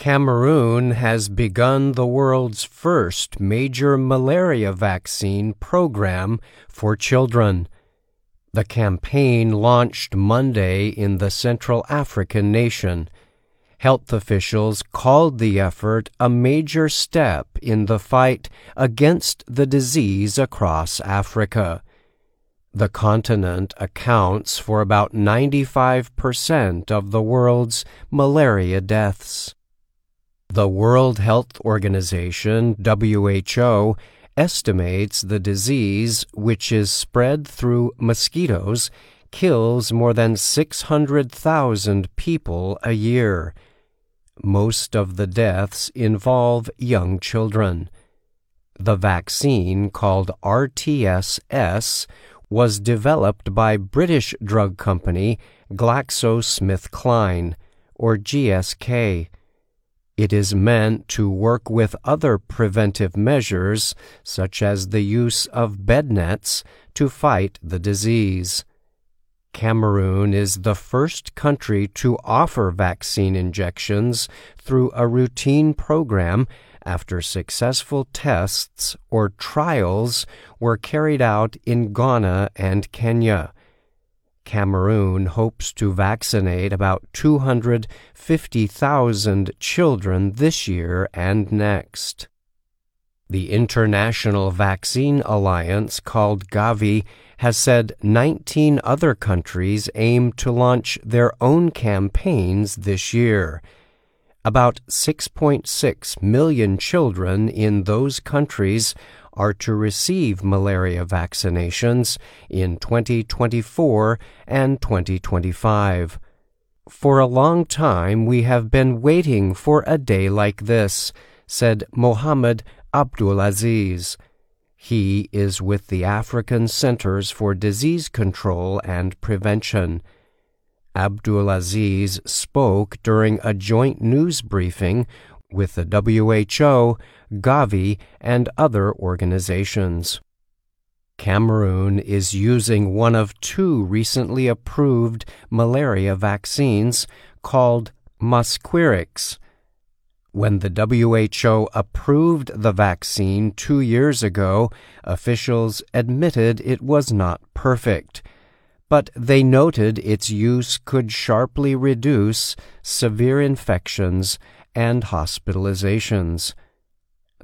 Cameroon has begun the world's first major malaria vaccine program for children. The campaign launched Monday in the Central African nation. Health officials called the effort a major step in the fight against the disease across Africa. The continent accounts for about 95% of the world's malaria deaths. The World Health Organization, WHO, estimates the disease, which is spread through mosquitoes, kills more than 600,000 people a year. Most of the deaths involve young children. The vaccine, called RTS-S, was developed by British drug company GlaxoSmithKline, or GSK. It is meant to work with other preventive measures, such as the use of bed nets, to fight the disease. Cameroon is the first country to offer vaccine injections through a routine program after successful tests or trials were carried out in Ghana and Kenya. Cameroon hopes to vaccinate about 250,000 children this year and next. The International Vaccine Alliance, called Gavi, has said 19 other countries aim to launch their own campaigns this year. About 6.6 million children in those countries are to receive malaria vaccinations in 2024 and 2025. For a long time, we have been waiting for a day like this, said Mohammed Abdulaziz. He is with the African Centers for Disease Control and Prevention. Abdulaziz spoke during a joint news briefing with the WHO, Gavi, and other organizations. Cameroon is using one of two recently approved malaria vaccines called Mosquirix. When the WHO approved the vaccine two years ago, officials admitted it was not perfect but they noted its use could sharply reduce severe infections and hospitalizations.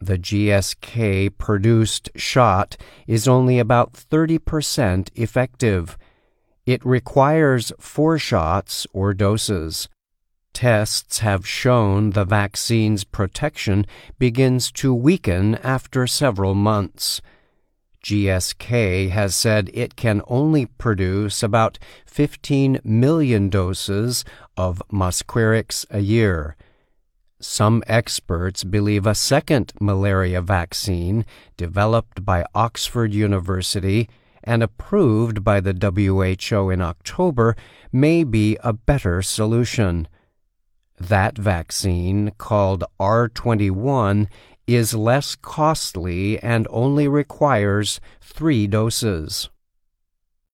The GSK produced shot is only about 30% effective. It requires four shots or doses. Tests have shown the vaccine's protection begins to weaken after several months. GSK has said it can only produce about 15 million doses of Mosquirix a year. Some experts believe a second malaria vaccine, developed by Oxford University and approved by the WHO in October, may be a better solution. That vaccine, called R21, is less costly and only requires three doses.